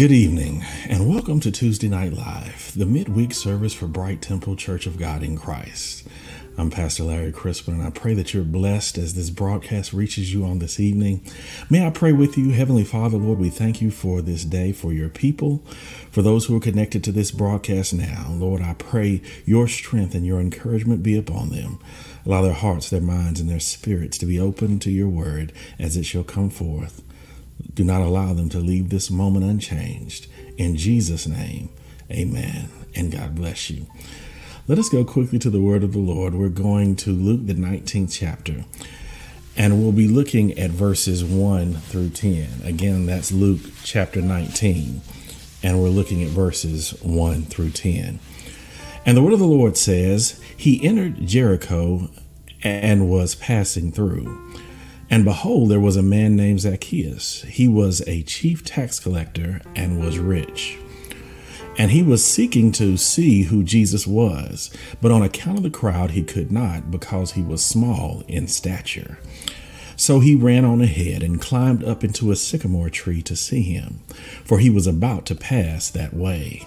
Good evening, and welcome to Tuesday Night Live, the midweek service for Bright Temple Church of God in Christ. I'm Pastor Larry Crispin, and I pray that you're blessed as this broadcast reaches you on this evening. May I pray with you, Heavenly Father, Lord, we thank you for this day, for your people, for those who are connected to this broadcast now. Lord, I pray your strength and your encouragement be upon them. Allow their hearts, their minds, and their spirits to be open to your word as it shall come forth. Do not allow them to leave this moment unchanged. In Jesus' name, amen. And God bless you. Let us go quickly to the word of the Lord. We're going to Luke, the 19th chapter, and we'll be looking at verses 1 through 10. Again, that's Luke chapter 19, and we're looking at verses 1 through 10. And the word of the Lord says, He entered Jericho and was passing through. And behold, there was a man named Zacchaeus. He was a chief tax collector and was rich. And he was seeking to see who Jesus was, but on account of the crowd, he could not because he was small in stature. So he ran on ahead and climbed up into a sycamore tree to see him, for he was about to pass that way.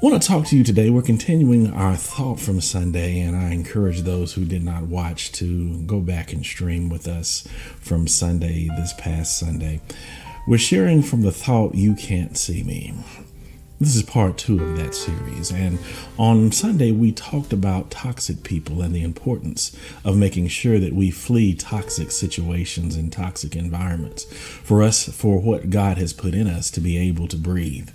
I want to talk to you today. We're continuing our thought from Sunday, and I encourage those who did not watch to go back and stream with us from Sunday, this past Sunday. We're sharing from the thought, You Can't See Me. This is part two of that series. And on Sunday, we talked about toxic people and the importance of making sure that we flee toxic situations and toxic environments for us, for what God has put in us to be able to breathe.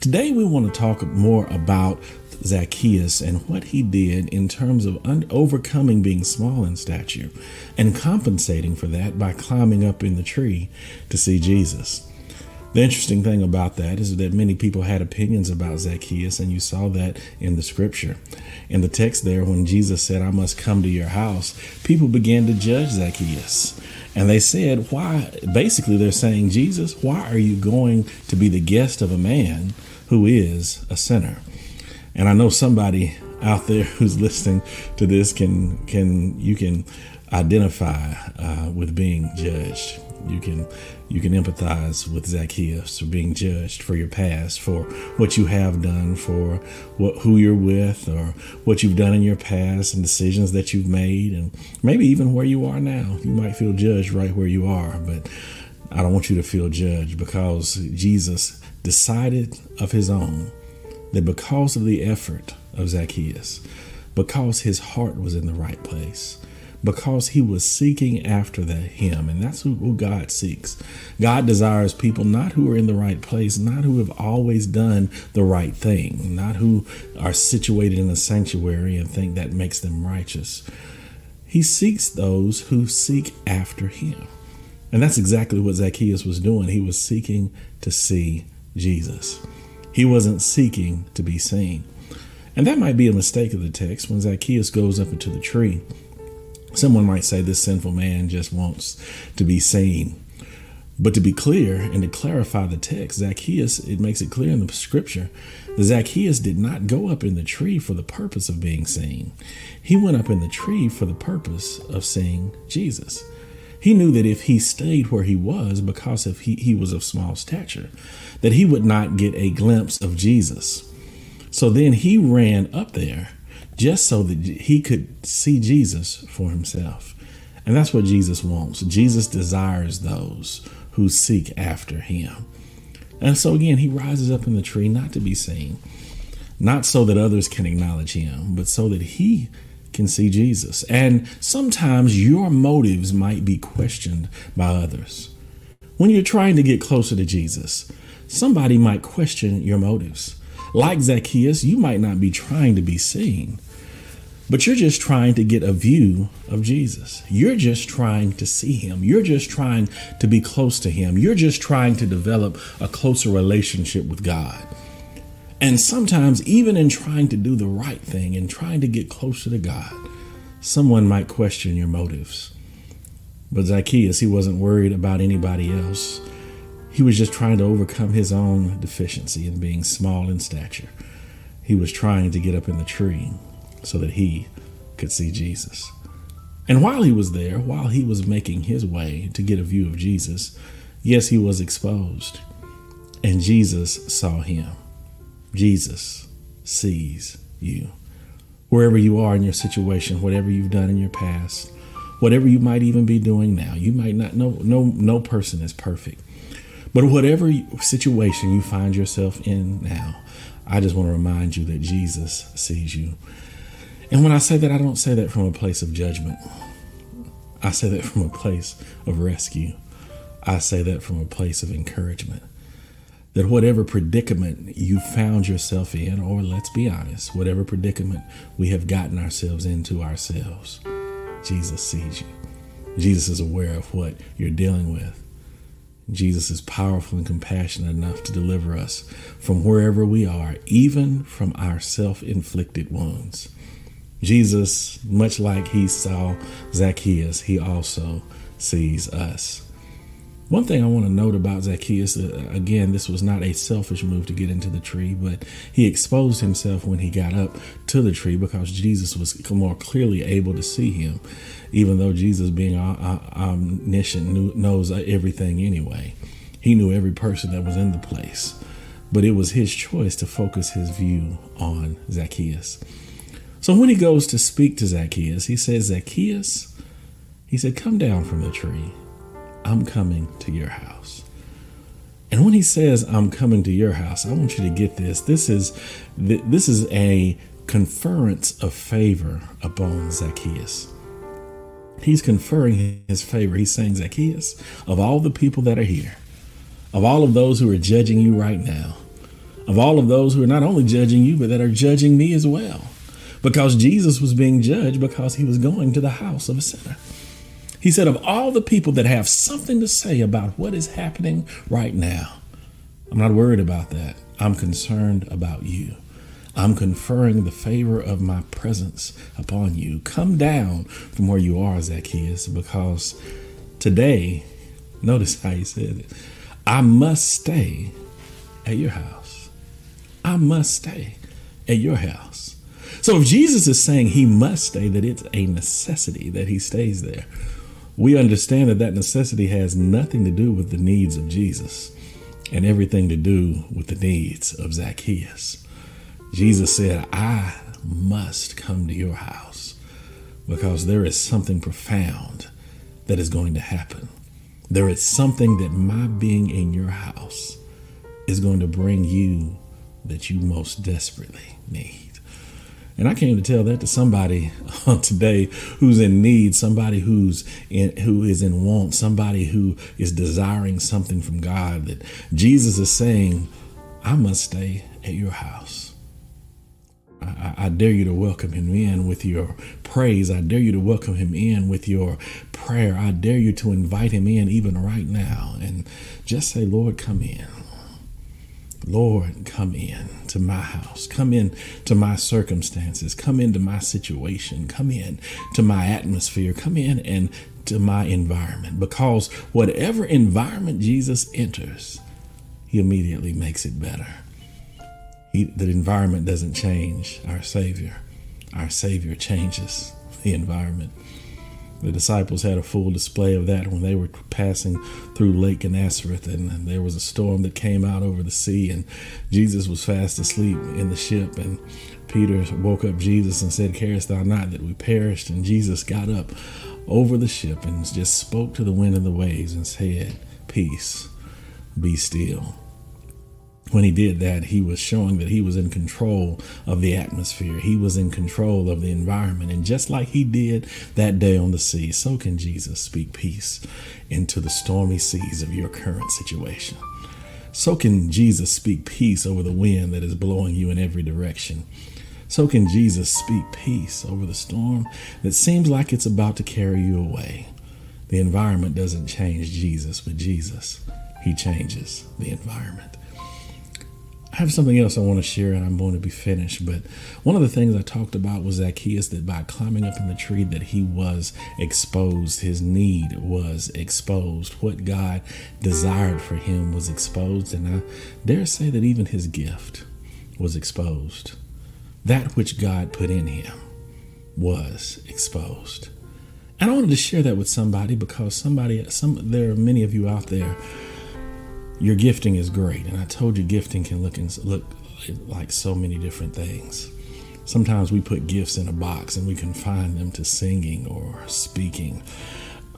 Today, we want to talk more about Zacchaeus and what he did in terms of un- overcoming being small in stature and compensating for that by climbing up in the tree to see Jesus. The interesting thing about that is that many people had opinions about Zacchaeus, and you saw that in the scripture. In the text there, when Jesus said, I must come to your house, people began to judge Zacchaeus. And they said, Why? Basically, they're saying, Jesus, why are you going to be the guest of a man who is a sinner. And I know somebody out there who's listening to this can can you can identify uh, with being judged. You can you can empathize with Zacchaeus for being judged for your past, for what you have done, for what who you're with, or what you've done in your past and decisions that you've made, and maybe even where you are now. You might feel judged right where you are, but I don't want you to feel judged because Jesus decided of his own that because of the effort of Zacchaeus, because his heart was in the right place, because he was seeking after the him and that's who, who, god seeks. God desires people not who are in the right place not who have always done the right thing not who are situated in a sanctuary and think that makes them righteous. He seeks those who seek after him and that's exactly what zacchaeus was doing he was seeking to see Jesus. He wasn't seeking to be seen. And that might be a mistake of the text when Zacchaeus goes up into the tree. Someone might say this sinful man just wants to be seen. But to be clear and to clarify the text, Zacchaeus, it makes it clear in the scripture that Zacchaeus did not go up in the tree for the purpose of being seen. He went up in the tree for the purpose of seeing Jesus. He knew that if he stayed where he was because of he, he was of small stature, that he would not get a glimpse of Jesus. So then he ran up there just so that he could see Jesus for himself. And that's what Jesus wants. Jesus desires those who seek after him. And so again, he rises up in the tree not to be seen, not so that others can acknowledge him, but so that he can see Jesus. And sometimes your motives might be questioned by others. When you're trying to get closer to Jesus, somebody might question your motives. Like Zacchaeus, you might not be trying to be seen, but you're just trying to get a view of Jesus. You're just trying to see him. You're just trying to be close to him. You're just trying to develop a closer relationship with God. And sometimes, even in trying to do the right thing and trying to get closer to God, someone might question your motives. But Zacchaeus, he wasn't worried about anybody else. He was just trying to overcome his own deficiency in being small in stature. He was trying to get up in the tree so that he could see Jesus. And while he was there, while he was making his way to get a view of Jesus, yes, he was exposed. And Jesus saw him. Jesus sees you. Wherever you are in your situation, whatever you've done in your past, whatever you might even be doing now, you might not know no no person is perfect. But whatever situation you find yourself in now, I just want to remind you that Jesus sees you. And when I say that, I don't say that from a place of judgment. I say that from a place of rescue. I say that from a place of encouragement. That whatever predicament you found yourself in, or let's be honest, whatever predicament we have gotten ourselves into ourselves, Jesus sees you. Jesus is aware of what you're dealing with. Jesus is powerful and compassionate enough to deliver us from wherever we are, even from our self inflicted wounds. Jesus, much like he saw Zacchaeus, he also sees us. One thing I want to note about Zacchaeus, uh, again, this was not a selfish move to get into the tree, but he exposed himself when he got up to the tree because Jesus was more clearly able to see him, even though Jesus, being omniscient, knows everything anyway. He knew every person that was in the place, but it was his choice to focus his view on Zacchaeus. So when he goes to speak to Zacchaeus, he says, Zacchaeus, he said, come down from the tree. I'm coming to your house. And when he says, I'm coming to your house, I want you to get this. This is this is a conference of favor upon Zacchaeus. He's conferring his favor. He's saying, Zacchaeus, of all the people that are here, of all of those who are judging you right now, of all of those who are not only judging you, but that are judging me as well, because Jesus was being judged because he was going to the house of a sinner. He said, Of all the people that have something to say about what is happening right now, I'm not worried about that. I'm concerned about you. I'm conferring the favor of my presence upon you. Come down from where you are, Zacchaeus, because today, notice how he said it, I must stay at your house. I must stay at your house. So if Jesus is saying he must stay, that it's a necessity that he stays there we understand that that necessity has nothing to do with the needs of Jesus and everything to do with the needs of Zacchaeus. Jesus said, I must come to your house because there is something profound that is going to happen. There is something that my being in your house is going to bring you that you most desperately need. And I came to tell that to somebody uh, today who's in need, somebody who's in, who is in want, somebody who is desiring something from God. That Jesus is saying, "I must stay at your house." I, I dare you to welcome him in with your praise. I dare you to welcome him in with your prayer. I dare you to invite him in even right now and just say, Lord, come in. Lord, come in to my house. Come in to my circumstances. Come into my situation. Come in to my atmosphere. Come in and to my environment. Because whatever environment Jesus enters, he immediately makes it better. He, the environment doesn't change our Savior. Our Savior changes the environment. The disciples had a full display of that when they were passing through Lake Gennesareth, and there was a storm that came out over the sea, and Jesus was fast asleep in the ship. And Peter woke up Jesus and said, Carest thou not that we perished? And Jesus got up over the ship and just spoke to the wind and the waves and said, Peace, be still when he did that, he was showing that he was in control of the atmosphere. He was in control of the environment. And just like he did that day on the sea, so can Jesus speak peace into the stormy seas of your current situation. So can Jesus speak peace over the wind that is blowing you in every direction. So can Jesus speak peace over the storm that seems like it's about to carry you away. The environment doesn't change Jesus, but Jesus, he changes the environment. Have something else I want to share and I'm going to be finished. But one of the things I talked about was Zacchaeus that by climbing up in the tree that he was exposed. His need was exposed. What God desired for him was exposed. And I dare say that even his gift was exposed. That which God put in him was exposed. And I wanted to share that with somebody because somebody, some there are many of you out there your gifting is great. And I told you gifting can look and look like so many different things. Sometimes we put gifts in a box and we confine them to singing or speaking.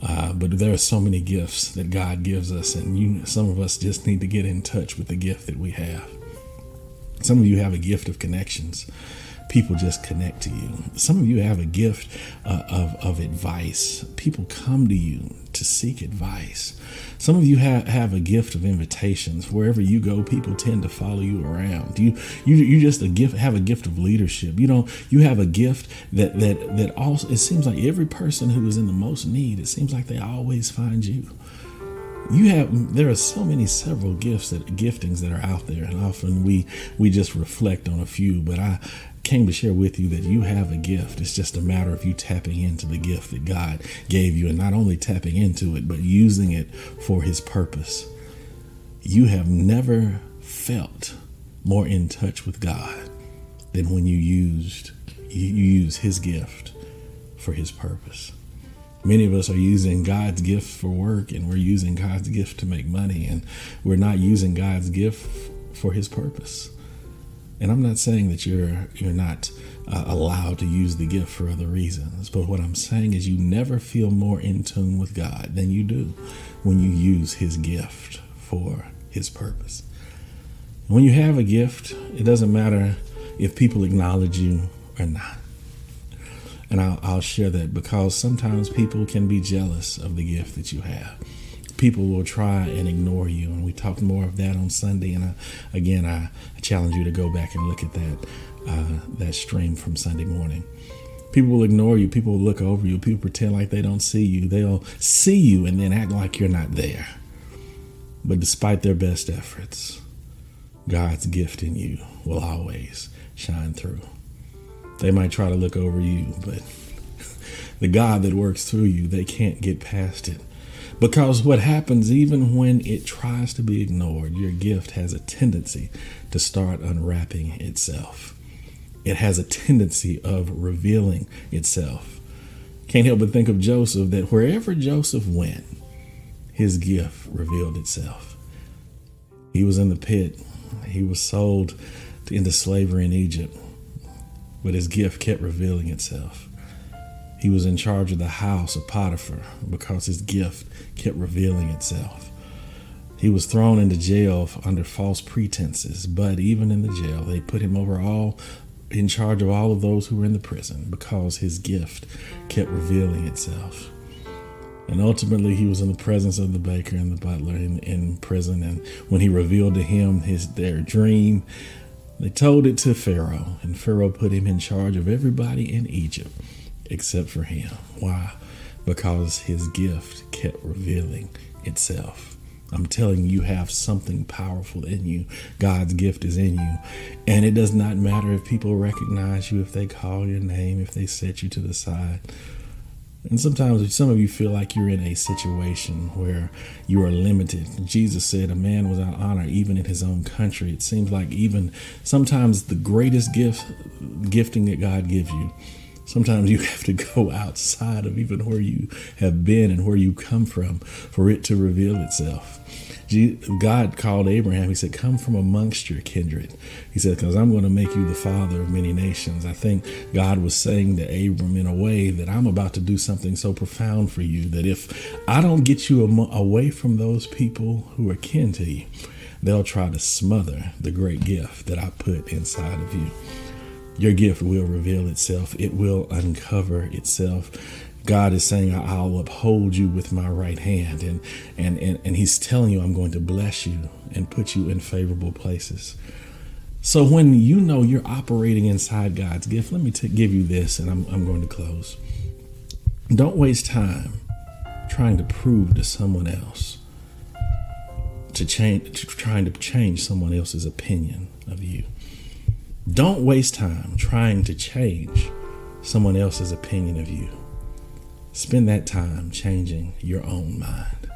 Uh, but there are so many gifts that God gives us, and you, some of us just need to get in touch with the gift that we have. Some of you have a gift of connections people just connect to you. Some of you have a gift uh, of, of advice. People come to you to seek advice. Some of you have, have a gift of invitations. Wherever you go, people tend to follow you around. You you you just a gift have a gift of leadership. You know, you have a gift that that that also it seems like every person who is in the most need, it seems like they always find you you have there are so many several gifts that giftings that are out there and often we we just reflect on a few but i came to share with you that you have a gift. It's just a matter of you tapping into the gift that God gave you and not only tapping into it, but using it for His purpose. You have never felt more in touch with God than when you used you use His gift for His purpose. Many of us are using God's gift for work and we're using God's gift to make money and we're not using God's gift for His purpose. And I'm not saying that you're you're not uh, allowed to use the gift for other reasons, but what I'm saying is you never feel more in tune with God than you do when you use His gift for His purpose. when you have a gift, it doesn't matter if people acknowledge you or not. And I'll, I'll share that because sometimes people can be jealous of the gift that you have people will try and ignore you. And we talked more of that on Sunday. And I, again, I, I, challenge you to go back and look at that uh, that stream from Sunday morning. People will ignore you. People will look over you. People pretend like they don't see you. They'll see you and then act like you're not there. But despite their best efforts, God's gift in you will always shine through. They might try to look over you, but the God that works through you, they can't get past it because what happens, even when it tries to be ignored, your gift has a tendency to start unwrapping itself. It has a tendency of revealing itself. Can't help but think of Joseph that wherever Joseph went, his gift revealed itself. He was in the pit, he was sold into slavery in Egypt, but his gift kept revealing itself. He was in charge of the house of Potiphar because his gift kept revealing itself. He was thrown into jail under false pretenses, but even in the jail, they put him over all in charge of all of those who were in the prison because his gift kept revealing itself. And ultimately, he was in the presence of the baker and the butler in, in prison. And when he revealed to him his their dream, they told it to Pharaoh, and Pharaoh put him in charge of everybody in Egypt except for him. Why? Because his gift kept revealing itself. I'm telling you, you have something powerful in you. God's gift is in you. And it does not matter if people recognize you, if they call your name, if they set you to the side. And sometimes some of you feel like you're in a situation where you are limited. Jesus said a man without honor even in his own country. It seems like even sometimes the greatest gift gifting that God gives you Sometimes you have to go outside of even where you have been and where you come from for it to reveal itself. God called Abraham, he said, Come from amongst your kindred. He said, Because I'm going to make you the father of many nations. I think God was saying to Abram in a way that I'm about to do something so profound for you that if I don't get you away from those people who are kin to you, they'll try to smother the great gift that I put inside of you your gift will reveal itself, it will uncover itself. God is saying, I'll uphold you with my right hand. And, and, and, and He's telling you, I'm going to bless you and put you in favorable places. So when you know you're operating inside God's gift, let me t- give you this, and I'm, I'm going to close. Don't waste time trying to prove to someone else to change, to trying to change someone else's opinion of you. Don't waste time trying to change someone else's opinion of you. Spend that time changing your own mind.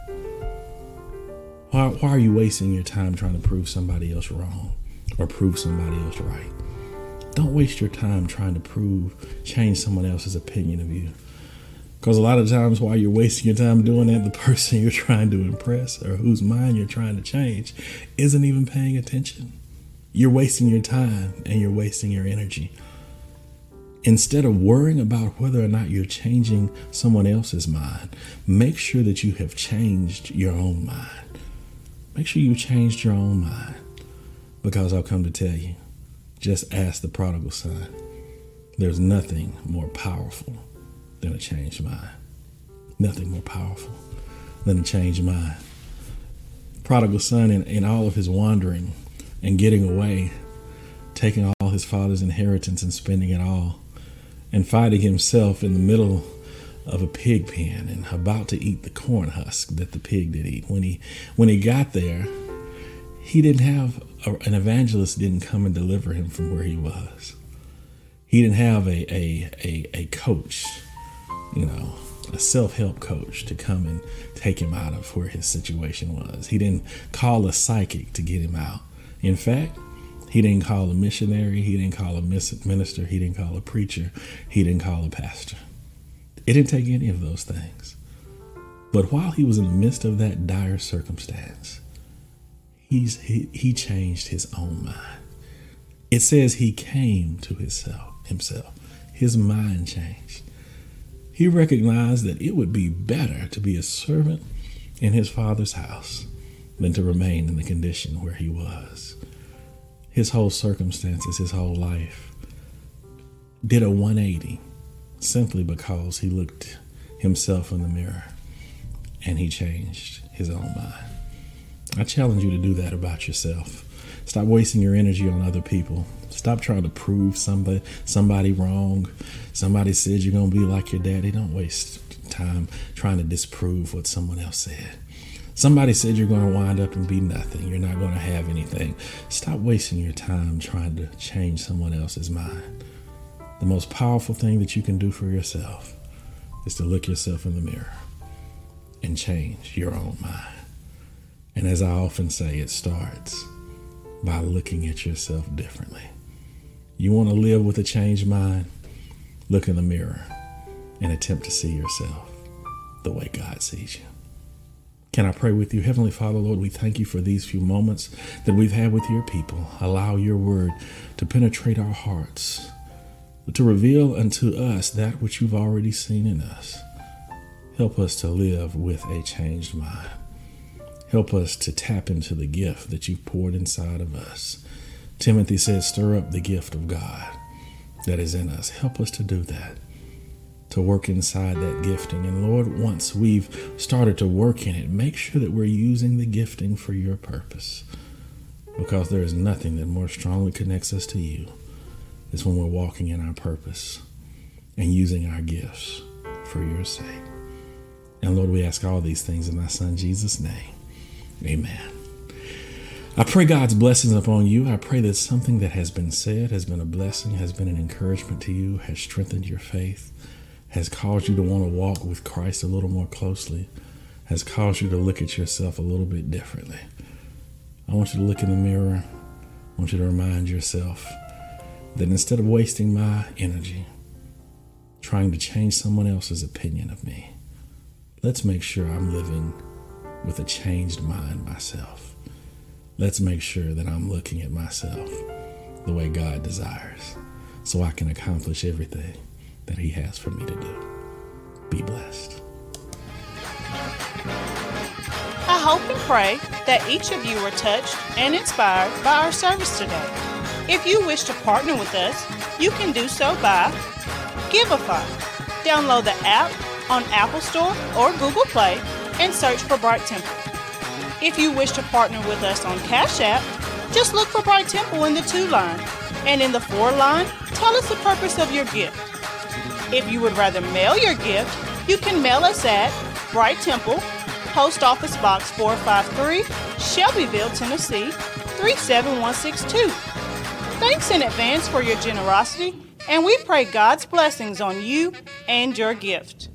Why, why are you wasting your time trying to prove somebody else wrong or prove somebody else right? Don't waste your time trying to prove, change someone else's opinion of you. Because a lot of times while you're wasting your time doing that, the person you're trying to impress or whose mind you're trying to change isn't even paying attention. You're wasting your time and you're wasting your energy. Instead of worrying about whether or not you're changing someone else's mind, make sure that you have changed your own mind. Make sure you changed your own mind. Because I'll come to tell you, just ask the prodigal son. There's nothing more powerful than a changed mind. Nothing more powerful than a changed mind. Prodigal son, in, in all of his wandering and getting away, taking all his father's inheritance and spending it all, and finding himself in the middle of a pig pen and about to eat the corn husk that the pig did eat. When he when he got there, he didn't have a, an evangelist didn't come and deliver him from where he was. He didn't have a a a, a coach, you know, a self-help coach to come and take him out of where his situation was. He didn't call a psychic to get him out. In fact, he didn't call a missionary, he didn't call a minister, he didn't call a preacher, he didn't call a pastor. It didn't take any of those things. But while he was in the midst of that dire circumstance, he's, he, he changed his own mind. It says he came to himself, himself. His mind changed. He recognized that it would be better to be a servant in his father's house than to remain in the condition where he was. His whole circumstances, his whole life did a 180 simply because he looked himself in the mirror and he changed his own mind. I challenge you to do that about yourself. Stop wasting your energy on other people. Stop trying to prove somebody somebody wrong. Somebody said you're gonna be like your daddy. Don't waste time trying to disprove what someone else said. Somebody said you're going to wind up and be nothing. You're not going to have anything. Stop wasting your time trying to change someone else's mind. The most powerful thing that you can do for yourself is to look yourself in the mirror and change your own mind. And as I often say, it starts by looking at yourself differently. You want to live with a changed mind? Look in the mirror and attempt to see yourself the way God sees you. Can I pray with you? Heavenly Father, Lord, we thank you for these few moments that we've had with your people. Allow your word to penetrate our hearts, to reveal unto us that which you've already seen in us. Help us to live with a changed mind. Help us to tap into the gift that you've poured inside of us. Timothy says, Stir up the gift of God that is in us. Help us to do that, to work inside that gifting. And Lord, once we've started to work in it, make sure that we're using the gifting for your purpose. Because there is nothing that more strongly connects us to you is when we're walking in our purpose and using our gifts for your sake. And Lord, we ask all these things in thy Son Jesus' name. Amen. I pray God's blessings upon you. I pray that something that has been said has been a blessing, has been an encouragement to you, has strengthened your faith, has caused you to want to walk with Christ a little more closely, has caused you to look at yourself a little bit differently. I want you to look in the mirror. I want you to remind yourself that instead of wasting my energy trying to change someone else's opinion of me, let's make sure I'm living with a changed mind myself. Let's make sure that I'm looking at myself the way God desires so I can accomplish everything that He has for me to do. Be blessed. I hope and pray that each of you were touched and inspired by our service today. If you wish to partner with us, you can do so by Givelify. Download the app on Apple Store or Google Play and search for Bright Temple. If you wish to partner with us on Cash App, just look for Bright Temple in the to line, and in the for line, tell us the purpose of your gift. If you would rather mail your gift, you can mail us at Bright Temple, Post Office Box 453, Shelbyville, Tennessee 37162. Thanks in advance for your generosity, and we pray God's blessings on you and your gift.